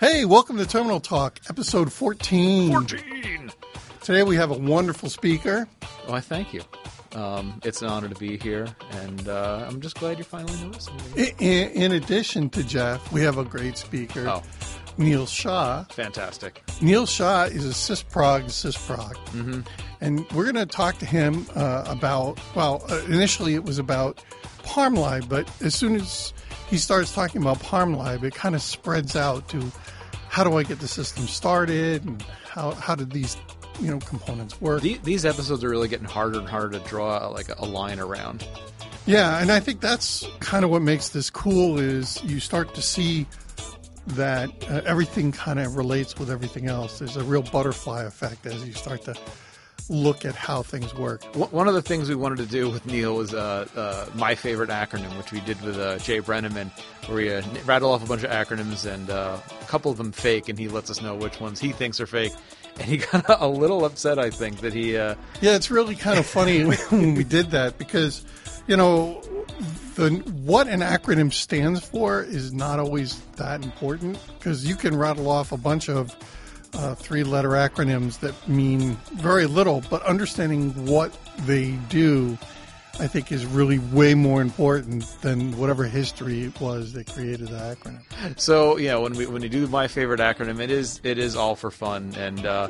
Hey, welcome to Terminal Talk, episode 14. 14. Today we have a wonderful speaker. Oh, I thank you. Um, it's an honor to be here, and uh, I'm just glad you're finally noticing me. In, in addition to Jeff, we have a great speaker, Oh, Neil Shah. fantastic. Neil Shah is a SysProg SysProg. Mm-hmm. And we're going to talk to him uh, about, well, uh, initially it was about ParmLib, but as soon as he starts talking about ParmLib, it kind of spreads out to how do I get the system started and how, how did these you know components work. The- These episodes are really getting harder and harder to draw like a line around. Yeah, and I think that's kind of what makes this cool is you start to see that uh, everything kind of relates with everything else. There's a real butterfly effect as you start to look at how things work. One of the things we wanted to do with Neil was uh, uh, my favorite acronym, which we did with uh, Jay Brenneman, where we uh, rattle off a bunch of acronyms and uh, a couple of them fake, and he lets us know which ones he thinks are fake. And he got a little upset, I think, that he. Uh, Yeah, it's really kind of funny when we did that because, you know, the what an acronym stands for is not always that important because you can rattle off a bunch of uh, three-letter acronyms that mean very little, but understanding what they do, I think, is really way more important than whatever history it was that created the acronym. So yeah, when we when we do my favorite acronym, it is it is all for fun, and uh,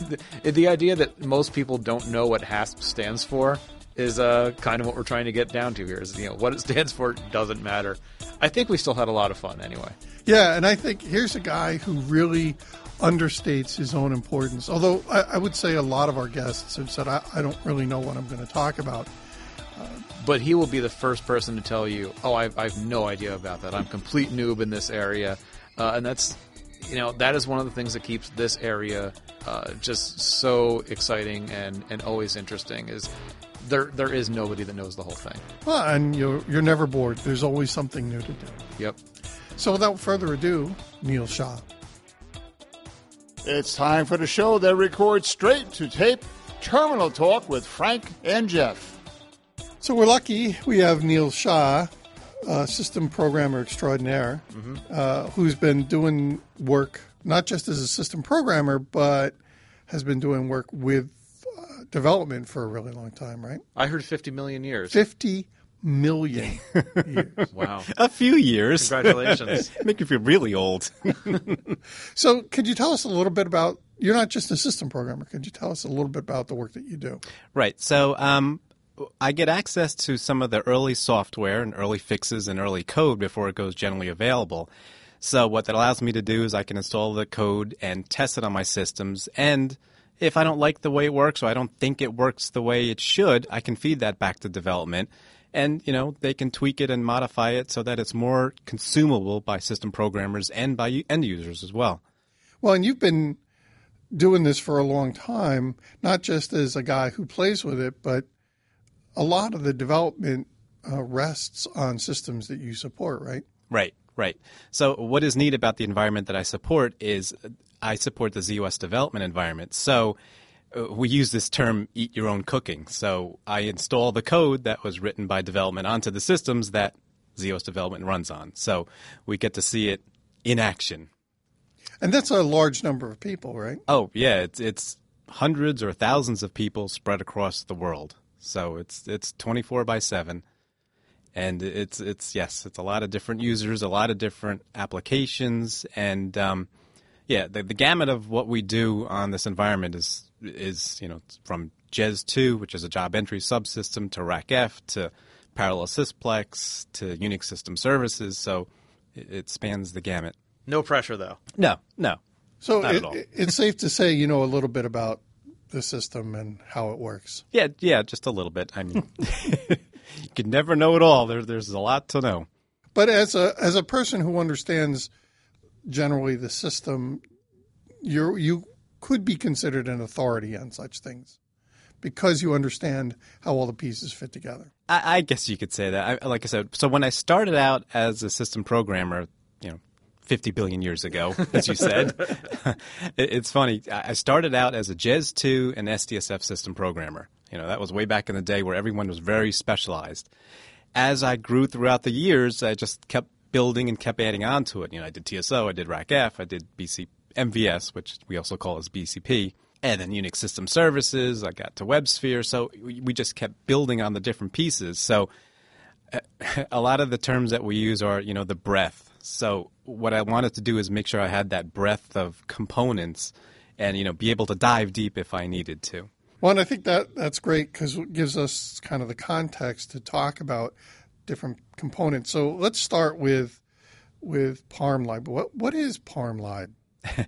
the, the idea that most people don't know what HASP stands for is uh, kind of what we're trying to get down to here. Is you know what it stands for doesn't matter. I think we still had a lot of fun anyway. Yeah, and I think here's a guy who really understates his own importance. Although I, I would say a lot of our guests have said, I, I don't really know what I'm going to talk about. But he will be the first person to tell you, "Oh, I, I have no idea about that. I'm complete noob in this area," uh, and that's you know that is one of the things that keeps this area uh, just so exciting and, and always interesting. Is there there is nobody that knows the whole thing. Well, and you're, you're never bored. There's always something new to do. Yep. So without further ado, Neil Shah. It's time for the show that records straight to tape Terminal Talk with Frank and Jeff. So we're lucky we have Neil Shah, uh, system programmer extraordinaire, uh, who's been doing work not just as a system programmer, but has been doing work with uh, development for a really long time, right? I heard 50 million years. 50 million years. Wow. A few years. Congratulations. Make you feel really old. So, could you tell us a little bit about? You're not just a system programmer. Could you tell us a little bit about the work that you do? right. So um, I get access to some of the early software and early fixes and early code before it goes generally available. So what that allows me to do is I can install the code and test it on my systems. And if I don't like the way it works or I don't think it works the way it should, I can feed that back to development. And, you know, they can tweak it and modify it so that it's more consumable by system programmers and by end users as well. Well, and you've been doing this for a long time, not just as a guy who plays with it, but a lot of the development uh, rests on systems that you support, right? Right, right. So what is neat about the environment that I support is I support the ZOS development environment. So we use this term eat your own cooking. So I install the code that was written by development onto the systems that ZOS development runs on. So we get to see it in action. And that's a large number of people, right? Oh, yeah, it's it's hundreds or thousands of people spread across the world. So it's it's 24 by 7 and it's it's yes, it's a lot of different users, a lot of different applications and um, yeah, the, the gamut of what we do on this environment is is you know from JES 2, which is a job entry subsystem, to RACF, to Parallel Sysplex, to Unix System Services. So it, it spans the gamut. No pressure, though. No, no, So Not it, at all. it's safe to say you know a little bit about the system and how it works. Yeah, yeah, just a little bit. I mean, you can never know it all. There, there's a lot to know. But as a as a person who understands generally the system, you you could be considered an authority on such things because you understand how all the pieces fit together. I, I guess you could say that. I, like I said, so when I started out as a system programmer, you know, 50 billion years ago, as you said, it, it's funny. I started out as a JES 2 and SDSF system programmer. You know, that was way back in the day where everyone was very specialized. As I grew throughout the years, I just kept building and kept adding on to it. You know, I did TSO, I did RACF, I did BC MVS, which we also call as BCP, and then Unix System Services. I got to WebSphere, so we just kept building on the different pieces. So a lot of the terms that we use are, you know, the breadth. So what I wanted to do is make sure I had that breadth of components, and you know, be able to dive deep if I needed to. Well, and I think that that's great because it gives us kind of the context to talk about different components. So let's start with with ParmLib. What what is ParmLib?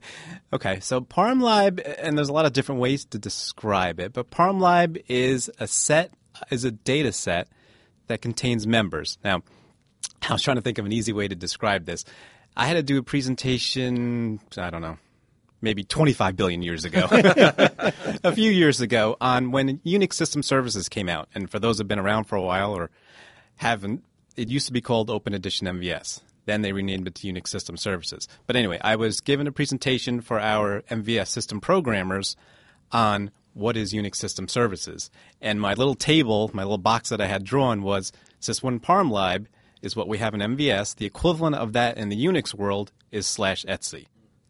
Okay, so ParmLib, and there's a lot of different ways to describe it, but ParmLib is a set, is a data set that contains members. Now, I was trying to think of an easy way to describe this. I had to do a presentation, I don't know, maybe 25 billion years ago, a few years ago, on when Unix System Services came out. And for those who've been around for a while or haven't, it used to be called Open Edition MVS. Then they renamed it to Unix System Services. But anyway, I was given a presentation for our MVS system programmers on what is Unix System Services. And my little table, my little box that I had drawn was sys1 parmlib is what we have in MVS. The equivalent of that in the Unix world is slash etc.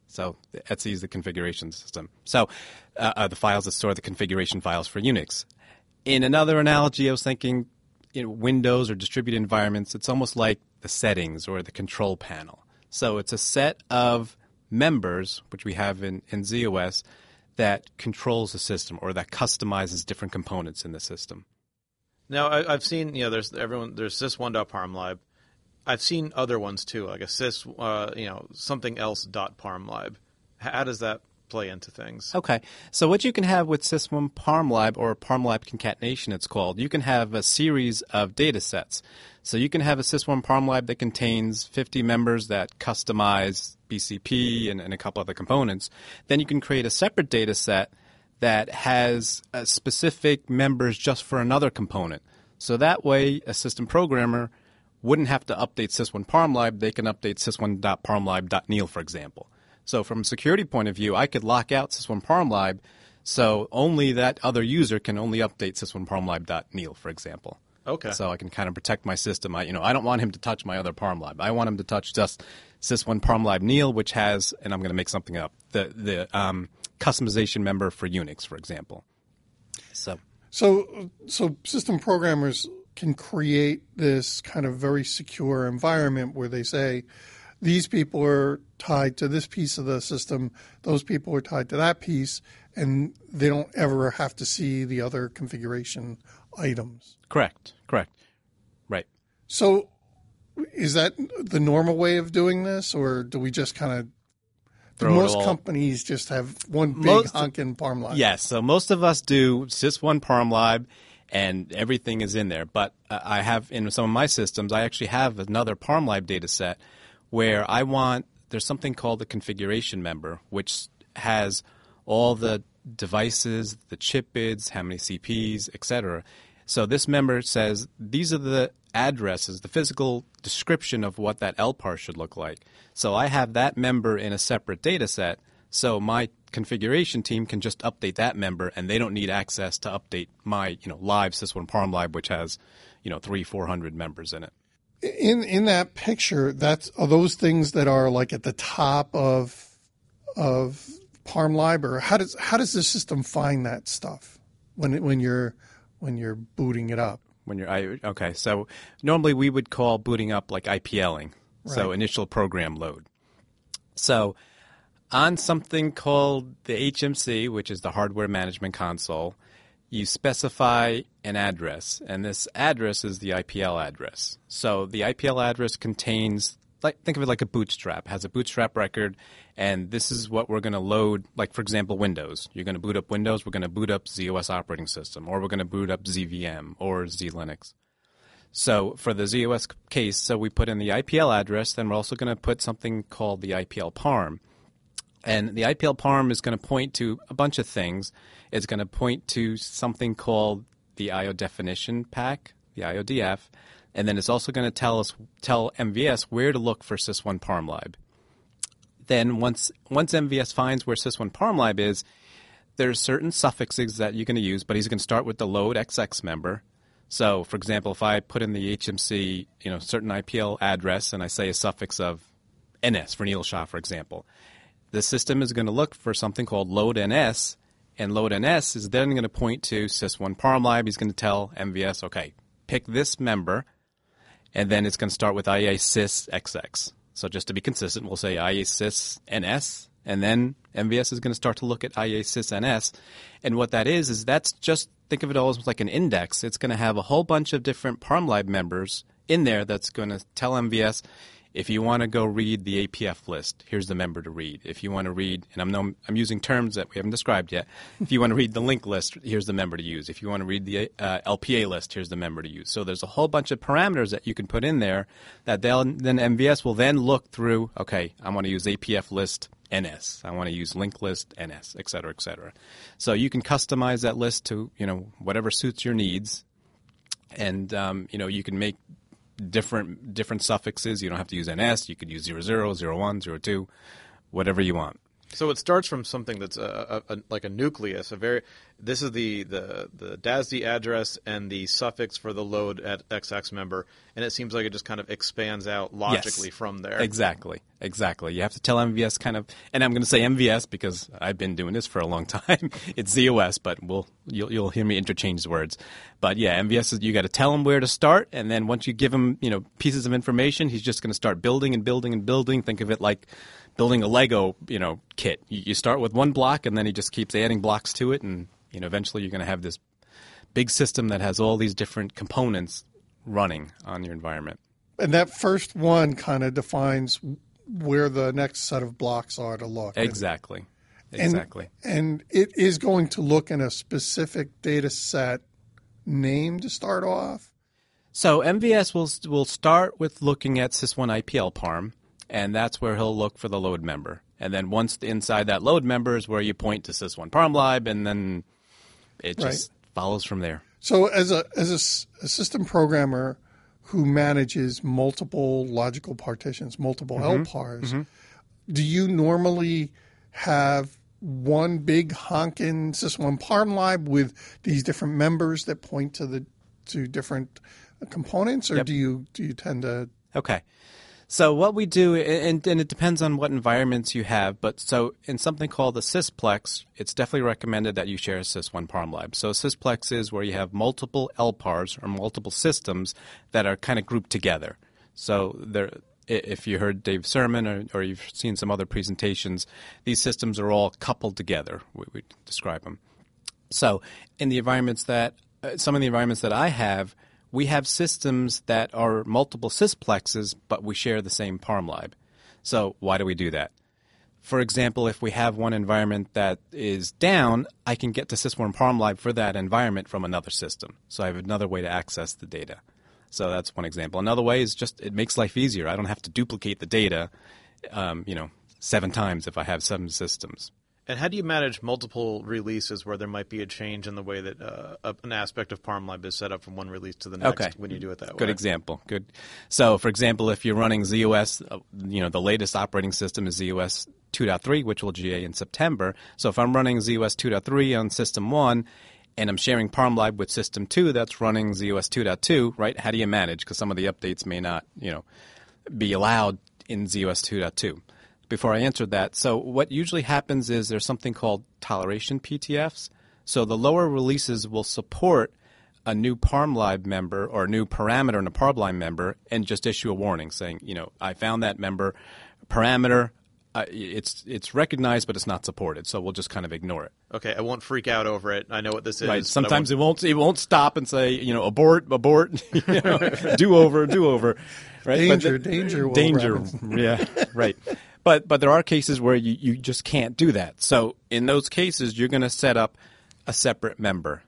So etc is the configuration system. So uh, uh, the files that store the configuration files for Unix. In another analogy, I was thinking you know, Windows or distributed environments, it's almost like the settings or the control panel. So it's a set of members, which we have in, in ZOS, that controls the system or that customizes different components in the system. Now I, I've seen you know there's everyone there's sys1.parmlib. I've seen other ones too, like a sys uh, you know something else dot parmlib. How does that play into things? Okay, so what you can have with Sys1 ParmLib or ParmLib concatenation, it's called, you can have a series of data sets. So you can have a Sys1 ParmLib that contains 50 members that customize BCP and, and a couple other components. Then you can create a separate data set that has specific members just for another component. So that way, a system programmer wouldn't have to update sys1 parmlib. They can update sys1.parmlib.neil, for example. So from a security point of view, I could lock out sys1 parmlib, so only that other user can only update sys1 parmlib.neil, for example. Okay. So I can kind of protect my system. I, you know, I don't want him to touch my other parmlib. I want him to touch just sys1 parmlib neil, which has, and I'm going to make something up, the the um, customization member for Unix, for example. So So so system programmers can create this kind of very secure environment where they say these people are tied to this piece of the system, those people are tied to that piece, and they don't ever have to see the other configuration items. correct, correct, right. So, is that the normal way of doing this, or do we just kind of? Throw most companies just have one big Most- honking parm line? Yes, so most of us do sys1 parm parmlib, and everything is in there. But uh, I have in some of my systems, I actually have another parm parmlib data set where I want there's something called the configuration member, which has all the devices, the CHPIDs, how many CPs, etc. So this member says these are the addresses, the physical description of what that LPAR should look like. So I have that member in a separate data set. So my configuration team can just update that member, and they don't need access to update my, you know, live sys1 Parm parmlib, which has, you know, three, four hundred members in it. In in that picture, that's are those things that are like at the top of of ParmLib, or how does how does the system find that stuff when it, when you're when you're booting it up? when you're I, okay so normally we would call booting up like ipling so initial program load. So on something called the hmc which is the hardware management console you specify an address and this address is the ipl address. So the ipl address contains like think of it like a bootstrap has a bootstrap record and this is what we're going to load like for example windows. You're going to boot up windows we're going to boot up zos operating system or we're going to boot up zvm or zlinux so for the ZOS case, so we put in the IPL address, then we're also going to put something called the IPL parm. And the IPL parm is going to point to a bunch of things. It's going to point to something called the IO definition pack, the IODF, and then it's also going to tell us tell MVS where to look for sys1 parmlib. Then once once MVS finds where sys1 parmlib is, there's certain suffixes that you're going to use, but he's going to start with the load XX member. So, for example, if I put in the HMC, you know, certain IPL address and I say a suffix of NS for Neil Shah, for example, the system is going to look for something called load NS, and load NS is then going to point to sys1 parmlib. He's going to tell MVS, okay, pick this member, and then it's going to start with IA sys XX. So just to be consistent, we'll say IA sys NS, and then MVS is going to start to look at IA sys NS. And what that is, is that's just, think of it almost like an index. It's going to have a whole bunch of different parmlib members in there that's going to tell MVS, if you want to go read the APF list, here's the member to read. If you want to read, and I'm no, I'm using terms that we haven't described yet. If you want to read the link list, here's the member to use. If you want to read the uh, LPA list, here's the member to use. So there's a whole bunch of parameters that you can put in there that then MVS will then look through. Okay, I want to use APF list NS. I want to use link list NS, et cetera, et cetera. So you can customize that list to you know whatever suits your needs, and um, you know you can make different different suffixes. You don't have to use NS. You could use 00, 01, 02, whatever you want. So it starts from something that's a, a, a, like a nucleus. A very this is the, the the DASD address and the suffix for the load at XX member, and it seems like it just kind of expands out logically Yes. from there. Exactly, exactly. You have to tell MVS kind of, and I'm going to say MVS because I've been doing this for a long time. it's ZOS, but we'll you'll, you'll hear me interchange the words. But yeah, MVS is you got to tell him where to start, and then once you give him you know pieces of information, he's just going to start building and building and building. Think of it like building a Lego you know kit. You, you start with one block, and then he just keeps adding blocks to it, and you know eventually you're going to have this big system that has all these different components running on your environment. And that first one kind of defines where the next set of blocks are to look. Exactly. And- Exactly. And it is going to look in a specific data set name to start off. So MVS will will start with looking at sys1 IPL parm, and that's where he'll look for the load member. And then once inside that load member is where you point to sys1 parmlib, and then it just follows from there. So, as a as a a, system programmer who manages multiple logical partitions, multiple mm-hmm. LPARs, mm-hmm. do you normally have one big honkin' sys1 parmlib with these different members that point to the to different components, or do you do you tend to Okay. So what we do, and, and it depends on what environments you have, but so in something called the sysplex, it's definitely recommended that you share a sys1 parmlib. So sysplex is where you have multiple LPARs or multiple systems that are kind of grouped together. So there, if you heard Dave's sermon or, or you've seen some other presentations, these systems are all coupled together. We, we describe them. So, in the environments that uh, some of the environments that I have, we have systems that are multiple sysplexes, but we share the same parmlib. So, why do we do that? For example, if we have one environment that is down, I can get to sys1 parmlib for that environment from another system. So I have another way to access the data. So that's one example. Another way is just it makes life easier. I don't have to duplicate the data, um, you know, seven times if I have seven systems. And how do you manage multiple releases where there might be a change in the way that uh, an aspect of ParmLib is set up from one release to the next Okay. when you do it that way? Good example. Good. So, for example, if you're running ZOS, uh, you know, the latest operating system is ZOS 2.3, which will GA in September. So, if I'm running ZOS 2.3 on System 1 and I'm sharing ParmLib with System 2 that's running ZOS 2.2, right? How do you manage? Because some of the updates may not, you know, be allowed in ZOS 2.2. Before I answered that, so what usually happens is there's something called toleration PTFs. So the lower releases will support a new parmlib member or a new parameter in a parmlib member and just issue a warning saying, you know, I found that member parameter. Uh, it's it's recognized, but it's not supported. So we'll just kind of ignore it. Okay, I won't freak out over it. I know what this is. Right. Sometimes won't- it won't it won't stop and say, you know, abort, abort, you know, do over, do over. Right. Danger, the- danger, Will danger. Yeah. Right. But but there are cases where you, you just can't do that. So in those cases, you're going to set up a separate member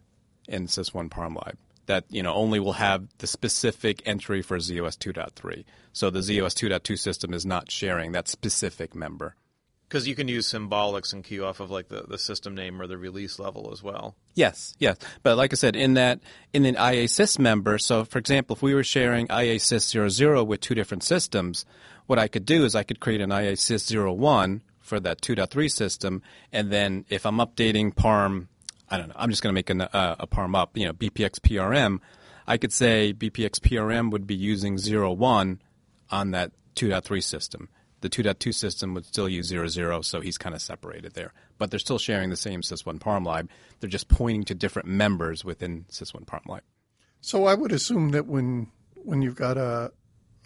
in sys1 parmlib that you know only will have the specific entry for ZOS 2.3. So the ZOS 2.2 system is not sharing that specific member. Because you can use symbolics and key off of like the, the system name or the release level as well. Yes, yes. But like I said, in that in an IASys member, so for example, if we were sharing IASys 00 with two different systems, what I could do is I could create an IASys 01 for that 2.3 system, and then if I'm updating PARM, I don't know, I'm just going to make an, uh, a PARM up, you know, BPX PRM, I could say BPX PRM would be using 01 on that 2.3 system. The 2.2 system would still use 00, so he's kind of separated there. But they're still sharing the same sys1 parm lib. They're just pointing to different members within sys1 parm lib. So I would assume that when when you've got a,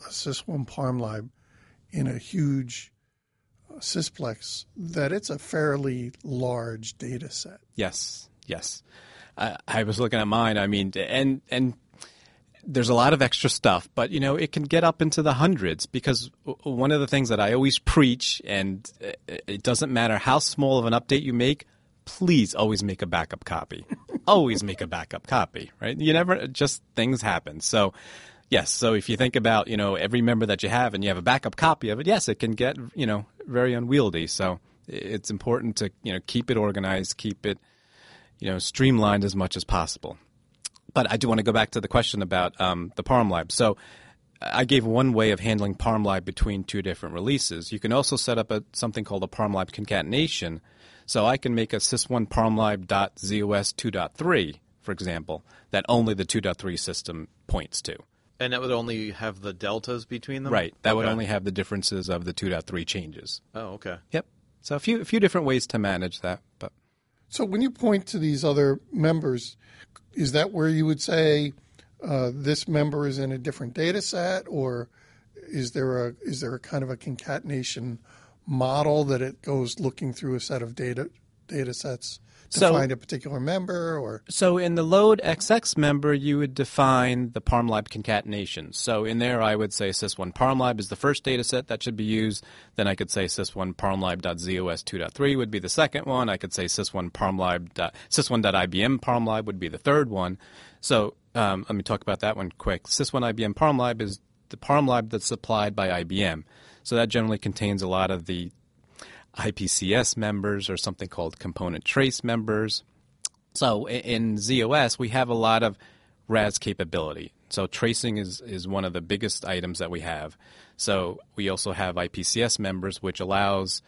a sys1 parmlib in a huge uh, sysplex, that it's a fairly large data set. Yes, yes. I, I was looking at mine. I mean, and and there's a lot of extra stuff, but you know, it can get up into the hundreds because one of the things that I always preach, and it it doesn't matter how small of an update you make, please always make a backup copy. always make a backup copy, right? You never just things happen. So, yes. So if you think about you know every member that you have and you have a backup copy of it, yes, it can get you know very unwieldy. So it's important to you know keep it organized, keep it you know streamlined as much as possible. But I do want to go back to the question about um, the ParmLib. So I gave one way of handling ParmLib between two different releases. You can also set up a, something called a ParmLib concatenation. So I can make a sys1 parmlib.zos 2.3, for example, that only the 2.3 system points to. And that would only have the deltas between them? Right. That would only have the differences of the 2.3 changes. Oh, okay. Yep. So a few a few different ways to manage that, but So when you point to these other members, is that where you would say uh, this member is in a different data set, or is there a is there a kind of a concatenation model that it goes looking through a set of data data sets to So- find a particular member, or So in the load XX member, you would define the parmlib concatenation. So in there, I would say sys1 parmlib is the first data set that should be used. Then I could say sys1 parmlib.zos 2.3 would be the second one. I could say sys1 parmlib dot- sys1.ibm parmlib would be the third one. So um, let me talk about that one quick. Sys1 IBM parmlib is the parmlib that's supplied by IBM. So that generally contains a lot of the IPCS members or something called component trace members. So in ZOS, we have a lot of RAS capability. So tracing is, is one of the biggest items that we have. So we also have IPCS members, which allows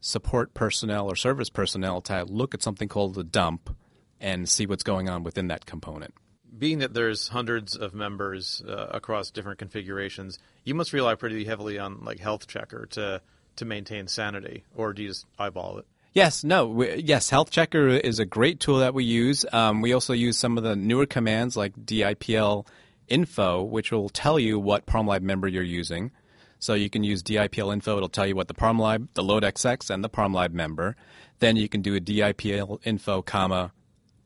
support personnel or service personnel to look at something called the dump and see what's going on within that component. Being that there's hundreds of members uh, across different configurations, you must rely pretty heavily on like Health Checker to to maintain sanity, or do you just eyeball it? Yes, no, we, yes. Health Checker is a great tool that we use. Um, we also use some of the newer commands like DIPL info, which will tell you what ParmLib member you're using. So you can use DIPL info; it'll tell you what the ParmLib, the LoadXX, and the ParmLib member. Then you can do a DIPL info, comma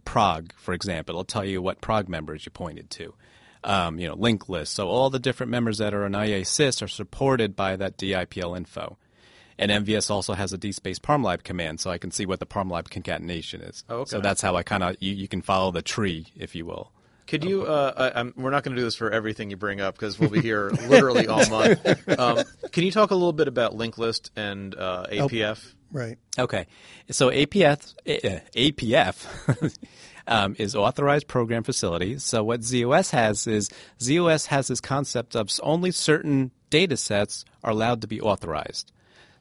prog, for example. It'll tell you what prog members you pointed to. Um, you know, link list. So all the different members that are in IASYS are supported by that DIPL info. And MVS also has a dspace parmlib command, so I can see what the parmlib concatenation is. Oh, okay. So that's how I kind of you, you can follow the tree, if you will. Could you? Uh, I, I'm, we're not going to do this for everything you bring up because we'll be here literally all month. Um, can you talk a little bit about linked list and uh, APF? right? Okay, so APF uh, APF um, is authorized program facility. So what ZOS has is ZOS has this concept of only certain data sets are allowed to be authorized.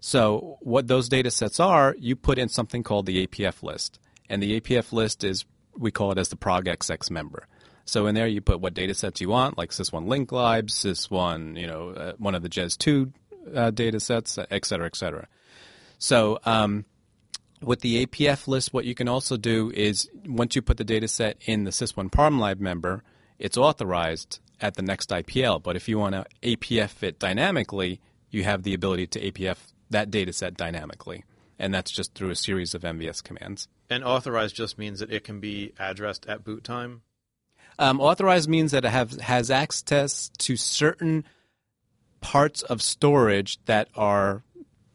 So what those data sets are, you put in something called the APF list, and the APF list is we call it as the ProgXX member. So in there you put what data sets you want, like sys1 link lib, sys1, you know, uh, one of the JES2 uh, data sets, et cetera, et cetera. So um, with the APF list, what you can also do is once you put the data set in the sys1 parmlib member, it's authorized at the next IPL. But if you want to APF it dynamically, you have the ability to APF that data set dynamically. And that's just through a series of MVS commands. And authorized just means that it can be addressed at boot time. Um, authorized means that it have, has access to certain parts of storage that are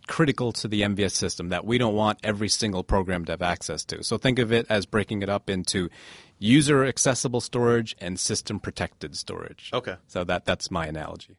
critical to the MVS system that we don't want every single program to have access to. So think of it as breaking it up into user accessible storage and system protected storage. Okay. So that that's my analogy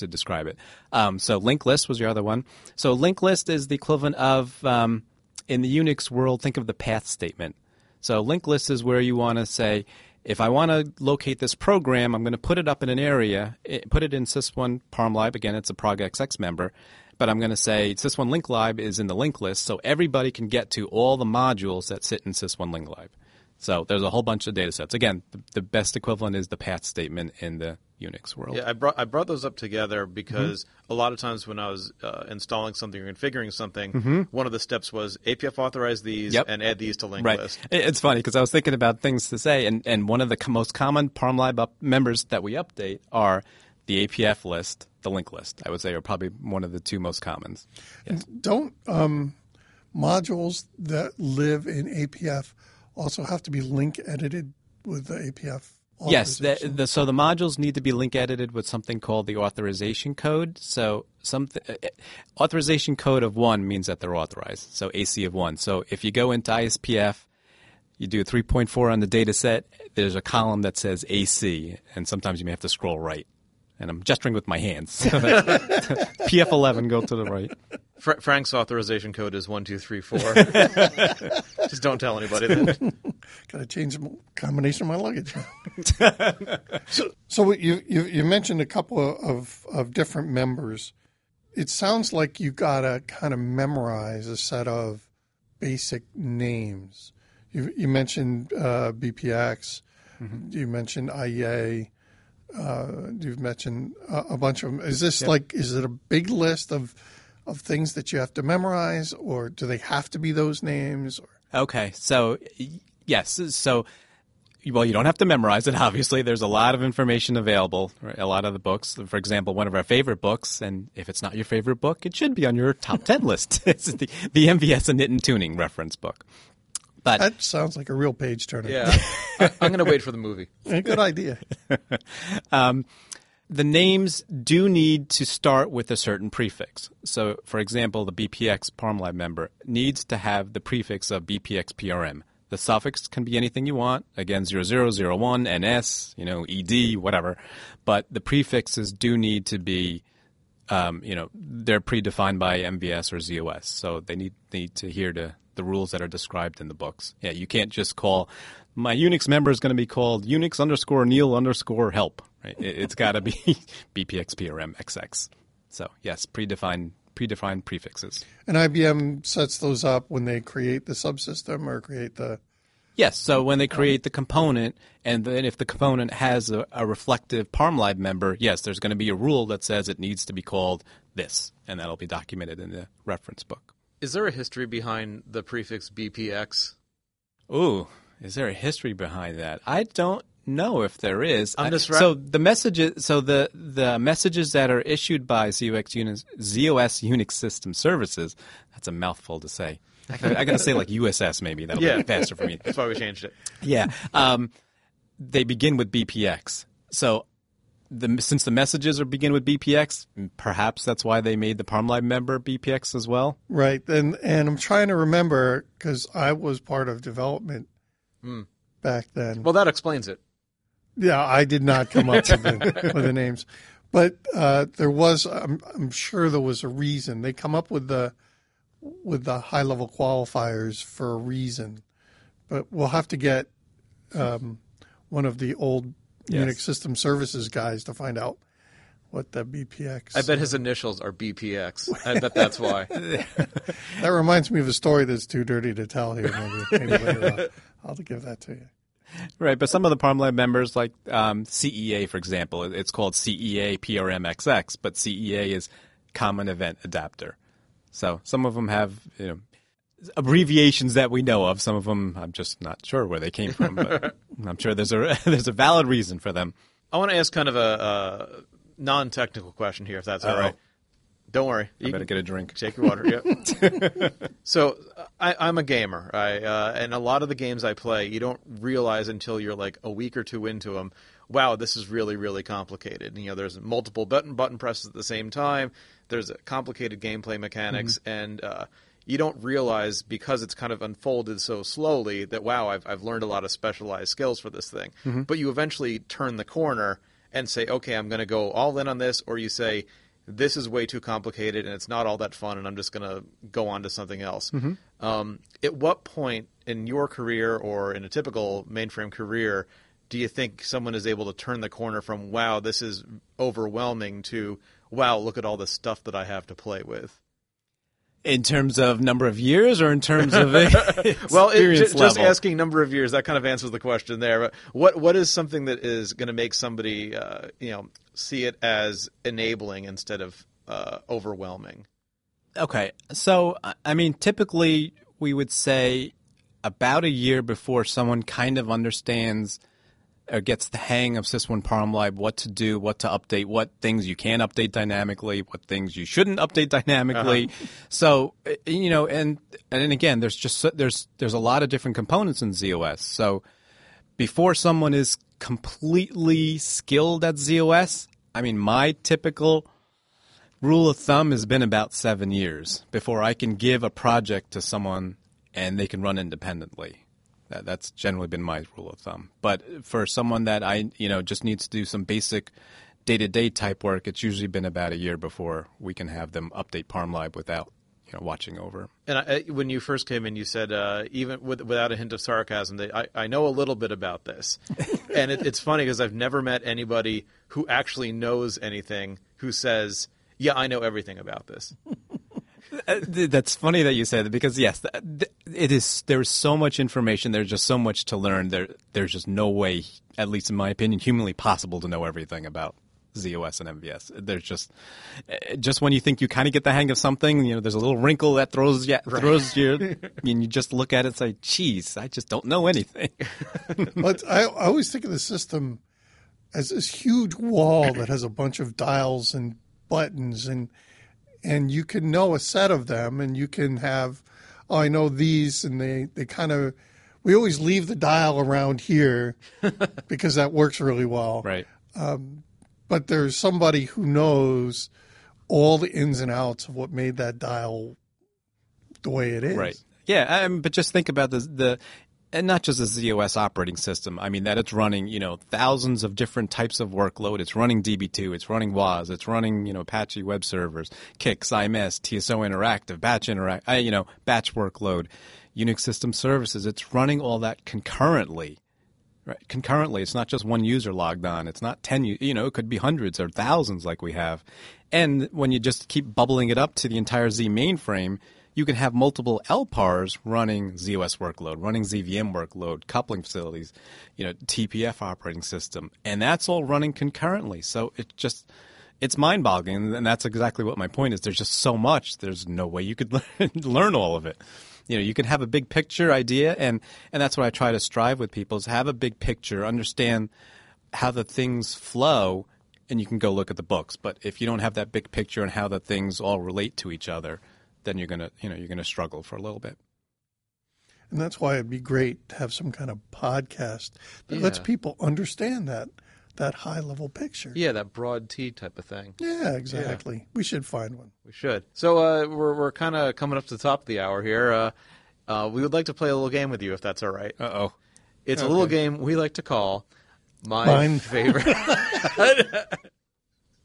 to describe it. Um, so linked list was your other one. So linked list is the equivalent of um, in the Unix world. Think of the path statement. So linked list is where you want to say, if I want to locate this program, I'm going to put it up in an area, put it in sys1 parmlib. Again, it's a progxx member, but I'm going to say sys1 link lib is in the link list, so everybody can get to all the modules that sit in sys1 link lib. So there's a whole bunch of data sets. Again, the, the best equivalent is the path statement in the Unix world. Yeah, I brought I brought those up together because a lot of times when I was uh, installing something or configuring something, one of the steps was APF authorize these Yep. and add these to linked Right. list. It- It's funny because I was thinking about things to say, and, and one of the most common ParmLib up members that we update are the APF list, the link list. I would say are probably one of the two most commons. Don't um, modules that live in APF also have to be link edited with the APF? Yes, the, the, so the modules need to be link edited with something called the authorization code. So something uh, authorization code of one means that they're authorized. So AC of one. So if you go into ISPF, you do a 3.4 on the data set. There's a column that says AC, and sometimes you may have to scroll right. And I'm gesturing with my hands. PF11, go to the right. Fra- Frank's authorization code is one two three four. Just don't tell anybody. That. Got to change the combination of my luggage. so, so you, you you mentioned a couple of, of different members. It sounds like you got to kind of memorize a set of basic names. You you mentioned uh, BPX. You mentioned IEA. Uh, you've mentioned a, a bunch of them. Is this like is it a big list of of things that you have to memorize, or do they have to be those names? Or Okay, so yes, so well, you don't have to memorize it. Obviously, there's a lot of information available. Right? A lot of the books, for example, one of our favorite books, and if it's not your favorite book, it should be on your top ten list. it's the, the MVS and Knit and Tuning reference book. But that sounds like a real page turner. Yeah, I, I'm going to wait for the movie. Good idea. Um, the names do need to start with a certain prefix. So, for example, the BPX ParmLib member needs to have the prefix of BPX PRM. The suffix can be anything you want. Again, 0001, NS, you know, ED, whatever. But the prefixes do need to be, um, you know, they're predefined by MVS or ZOS. So they need, need to adhere to the rules that are described in the books. Yeah, you can't just call my Unix member is going to be called Unix underscore Neil underscore help. Right? It, it's got to be BPX PRM XX. So yes, predefined predefined prefixes. And IBM sets those up when they create the subsystem or create the. Yes. So when they create the component, and then if the component has a, a reflective ParmLib member, yes, there's going to be a rule that says it needs to be called this, and that'll be documented in the reference book. Is there a history behind the prefix BPX? Ooh, is there a history behind that? I don't know if there is. I'm just ra- so the messages, so the the messages that are issued by ZOX Unix, ZOS Unix System Services. That's a mouthful to say. I gotta, gotta say like USS maybe. That'll Yeah. be faster for me. That's why we changed it. Yeah. Um, they begin with BPX. So the, since the messages are begin with BPX, perhaps that's why they made the ParmLib member BPX as well. Right. And, and I'm trying to remember because I was part of development back then. Well, that explains it. Yeah, I did not come up with the, with the names, but uh, there was. I'm, I'm sure there was a reason they come up with the with the high level qualifiers for a reason. But we'll have to get um, one of the old Unix system services guys to find out what the BPX. I bet his initials are BPX. I bet that's why. that reminds me of a story that's too dirty to tell here. Maybe, maybe later I'll, I'll give that to you. Right, but some of the ParmLib members, like um, CEA, for example, it's called E CEA PRMXX, but CEA is Common Event Adapter. So some of them have you know abbreviations that we know of. Some of them I'm just not sure where they came from, but I'm sure there's a there's a valid reason for them. I want to ask kind of a, a non-technical question here, if that's all Uh-oh. right. Don't worry. I You better get a drink. Take your water. Yep. so I, I'm a gamer. I uh, and a lot of the games I play, you don't realize until you're like a week or two into them. Wow, this is really really complicated. You know, there's multiple button button presses at the same time. There's a complicated gameplay mechanics, and uh, you don't realize because it's kind of unfolded so slowly that wow, I've I've learned a lot of specialized skills for this thing. But you eventually turn the corner and say, okay, I'm going to go all in on this, or you say this is way too complicated and it's not all that fun and I'm just going to go on to something else. Um, at what point in your career or in a typical mainframe career do you think someone is able to turn the corner from, wow, this is overwhelming to, wow, look at all the stuff that I have to play with? In terms of number of years, or in terms of Well, it, ju- just asking number of years that kind of answers the question there. But what what is something that is going to make somebody uh, you know see it as enabling instead of uh, overwhelming? Okay, so I mean, typically we would say about a year before someone kind of understands or gets the hang of Sys1 ParmLib, what to do, what to update, what things you can update dynamically, what things you shouldn't update dynamically. So uh, you know, and and again, there's just there's there's a lot of different components in ZOS. So before someone is completely skilled at ZOS, I mean, my typical rule of thumb has been about seven years before I can give a project to someone and they can run independently. That, that's generally been my rule of thumb. But for someone that I, you know, just needs to do some basic day-to-day type work, it's usually been about a year before we can have them update ParmLib without, you know, watching over. And I, when you first came in, you said uh, even with, without a hint of sarcasm, that I, I know a little bit about this, and it, it's funny because I've never met anybody who actually knows anything who says, "Yeah, I know everything about this." Uh, th- That's funny that you said that because yes, it is. There's so much information. There's just so much to learn. There, there's just no way, at least in my opinion, humanly possible to know everything about ZOS and MVS. There's just, uh, just when you think you kind of get the hang of something, you know, there's a little wrinkle that throws you, throws you, and you just look at it and say, "Geez, I just don't know anything." But I, I always think of the system as this huge wall that has a bunch of dials and buttons, and and you can know a set of them, and you can have, oh, I know these, and they they kind of. We always leave the dial around here because that works really well. right. But there's somebody who knows all the ins and outs of what made that dial the way it is. Right. Yeah, um, but just think about the the and not just the ZOS operating system. I mean that it's running, you know, thousands of different types of workload. It's running DB2, it's running WAS, it's running, you know, Apache web servers, CICS, IMS, TSO Interactive, Batch Interact, uh, you know, batch workload, Unix system services. It's running all that concurrently. Right. Concurrently, it's not just one user logged on. It's not 10, you know, it could be hundreds or thousands like we have. And when you just keep bubbling it up to the entire Z mainframe, you can have multiple LPARs running ZOS workload, running ZVM workload, coupling facilities, you know, TPF operating system, and that's all running concurrently. So it just, it's mind boggling. And that's exactly what my point is. There's just so much. There's no way you could learn, learn all of it you know you can have a big picture idea and and that's what i try to strive with people is have a big picture understand how the things flow and you can go look at the books but if you don't have that big picture and how the things all relate to each other then you're going to you know you're going to struggle for a little bit And that's why it'd be great to have some kind of podcast that lets people understand that that high level picture. Yeah, that broad T type of thing. Yeah, exactly. We should find one. We should. So uh, we're we're kind of coming up to the top of the hour here. Uh, uh, we would like to play a little game with you, if that's all right. uh-oh It's a little game we like to call my Mine. favorite.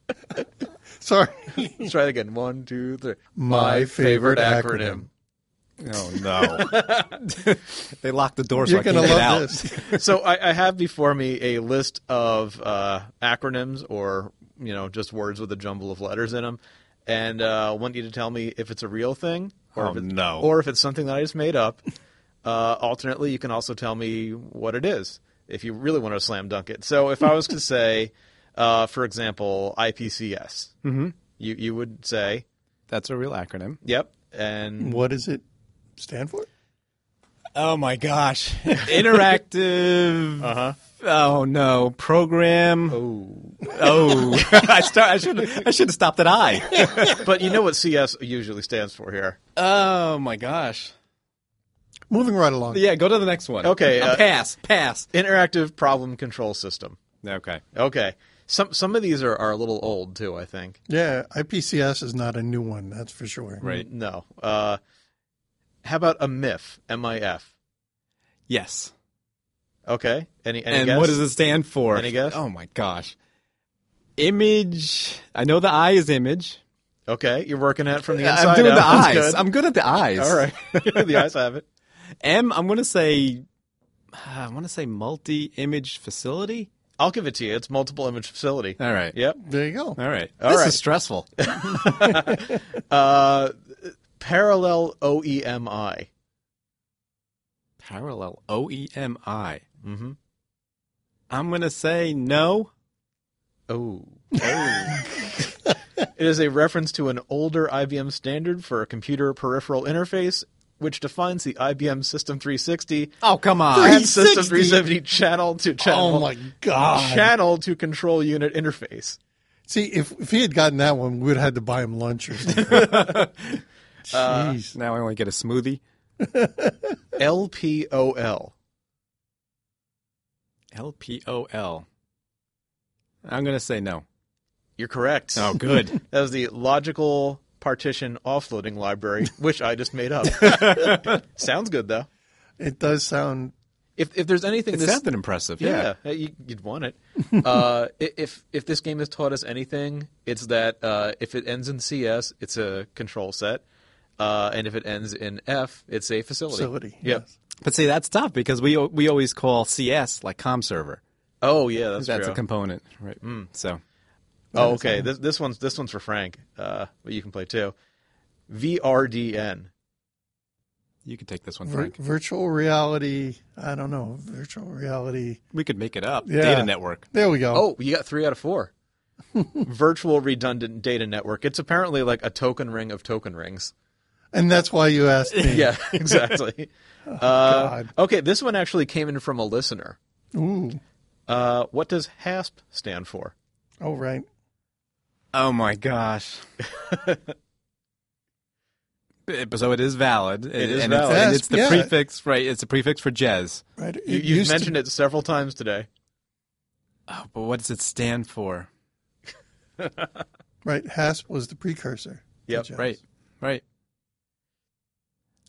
Sorry. Let's try it again. One, two, three. My favorite acronym. oh no they locked the door so You're i gonna get love out this. so I, I have before me a list of uh, acronyms or you know just words with a jumble of letters in them, and uh, I want you to tell me if it's a real thing or Oh, if it's, no. or if it's something that I just made up. Uh, alternately, you can also tell me what it is if you really want to slam dunk it. So if I was to say, uh, for example, IPCS, mm-hmm. you you would say, that's a real acronym "Yep," and What does it stand for? oh my gosh interactive uh-huh oh no program oh. Oh, I start. I should. I should have stopped at I. but you know what CS usually stands for here. Oh my gosh. Moving right along. Yeah, go to the next one. Okay, Uh, uh, pass. Pass. Interactive problem control system. Okay. Okay. Some some of these are, are a little old too, I think. Yeah, IPCS is not a new one, that's for sure. Right. No. Uh, how about a MIF? M I F. Yes. Okay. Any any and guess? what does it stand for? Any guess? Oh my gosh. Image. I know the I is image. Okay, you're working at it from the inside. I'm doing out. the That's eyes. good. I'm good at the eyes. All right. the eyes have it. M. I'm going to say. I want to say multi-image facility. I'll give it to you. It's multiple image facility. All right. Yep. There you go. All right. All this right. is stressful. Uh, Parallel OEMI. Parallel OEMI. Mm-hmm. I'm gonna say no. Oh. Oh. it is a reference to an older IBM standard for a computer peripheral interface, which defines the IBM System 360 Oh come on. and System 370 channel to channel. Oh my god! Channel to control unit interface. See, if if he had gotten that one, we would have had to buy him lunch or something. Uh, Jeez. Now I only get a smoothie. LPOL. LPOL. I'm gonna say no. You're correct. Oh, good. That was the logical partition offloading library, which I just made up. Sounds good though. it does sound. If if there's anything it this sounded impressive. Yeah. Yeah, you, you'd want it. uh, if if this game has taught us anything, it's that uh, if it ends in CS, it's a control set, uh, and if it ends in F, it's a facility. Facility, Yep. yes. But see, that's tough because we we always call CS like com server. Oh yeah, that's, That's true. a component, right? So oh okay, this this one's this one's for Frank, uh, but you can play too. VRDN. you can take this one, Vir- Frank. virtual reality. I don't know. Virtual reality. We could make it up. Yeah. Data network. There we go. Oh, you got three out of four. Virtual redundant data network. It's apparently like a token ring of token rings. and that's why you asked me. Yeah, exactly. uh, God. okay, this one actually came in from a listener. Ooh. Uh, what does HASP stand for? Oh right. Oh my gosh. But- so it is valid. It is and valid. It's, and it's the yeah. prefix, right? It's a prefix for JES. Right. You, you've mentioned it several times today. Oh, but what does it stand for? Right. HASP was the precursor. to Yep, Right, right.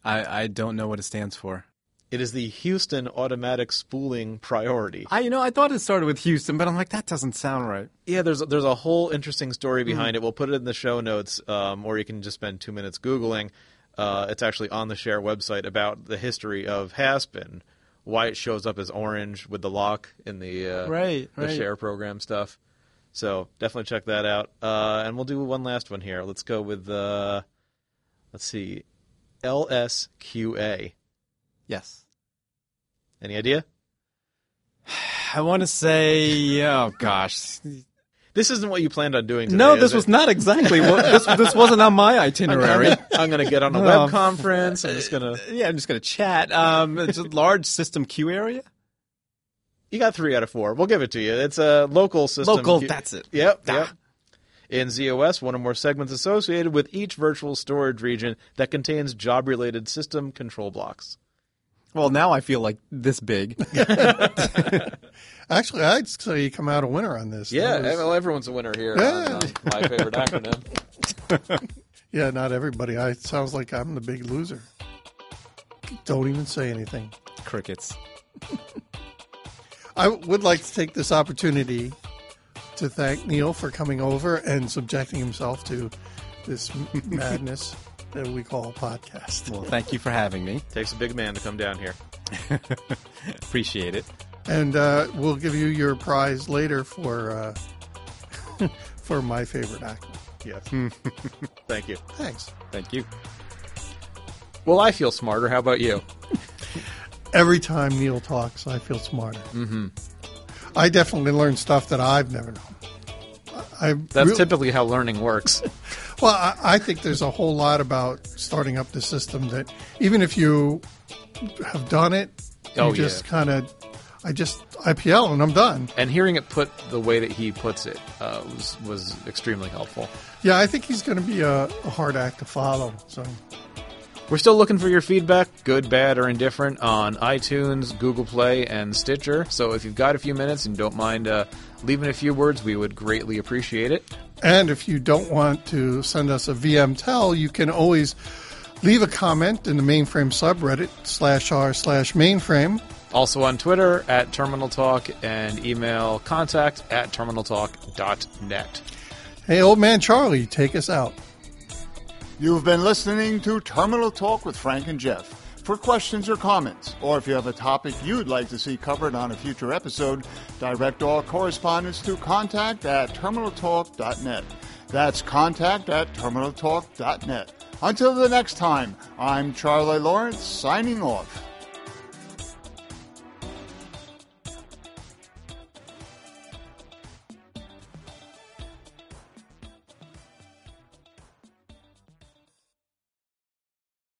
I I don't know what it stands for. It is the Houston Automatic Spooling Priority. I you know I thought it started with Houston, but I'm like that doesn't sound right. Yeah, there's there's a whole interesting story behind it. We'll put it in the show notes, um, or you can just spend two minutes googling. Uh, it's actually on the Share website about the history of HASP and why it shows up as orange with the lock in the uh, Right, the right. Share program stuff. So definitely check that out. Uh, and we'll do one last one here. Let's go with uh, let's see, LSQA. Yes. Any idea? I want to say, oh gosh, This isn't what you planned on doing today. no, is this it? was not exactly what this. This wasn't on my itinerary. I'm gonna get on a web conference. I'm just gonna. yeah, I'm just gonna chat. Um, it's a large system queue area. You got three out of four. We'll give it to you. It's a local system. Local, that's it. Yep. Ah. Yep. In z/OS, one or more segments associated with each virtual storage region that contains job-related system control blocks. Well, now I feel like this big. Actually, I'd say you come out a winner on this. Yeah, was- well, everyone's a winner here. Yeah. On, um, my favorite acronym. yeah, not everybody. I it sounds like I'm the big loser. Don't even say anything. Crickets. I would like to take this opportunity to thank Neil for coming over and subjecting himself to this madness that we call a podcast. Well, thank you for having me. Takes a big man to come down here. Appreciate it. And uh, we'll give you your prize later for uh, for my favorite actor. Yes. Thank you. Thanks. Thank you. Well, I feel smarter. How about you? Every time Neil talks, I feel smarter. Mm-hmm. I definitely learn stuff that I've never known. I That's real- typically how learning works. Well, I, I think there's a whole lot about starting up the system that even if you have done it, you Oh, just yeah. kind of, I just IPL and I'm done. And hearing it put the way that he puts it uh, was was extremely helpful. Yeah, I think he's going to be a, a hard act to follow. So We're still looking for your feedback, good, bad, or indifferent, on iTunes, Google Play, and Stitcher. So if you've got a few minutes and don't mind uh, leaving a few words, we would greatly appreciate it. And if you don't want to send us a VM tell, you can always leave a comment in the mainframe subreddit slash r slash mainframe. Also on Twitter at Terminal Talk and email contact at terminaltalk.net. Hey, old man Charlie, take us out. You've been listening to Terminal Talk with Frank and Jeff. For questions or comments, or if you have a topic you'd like to see covered on a future episode, direct all correspondence to contact at terminaltalk.net. That's contact at terminaltalk.net. Until the next time, I'm Charlie Lawrence signing off.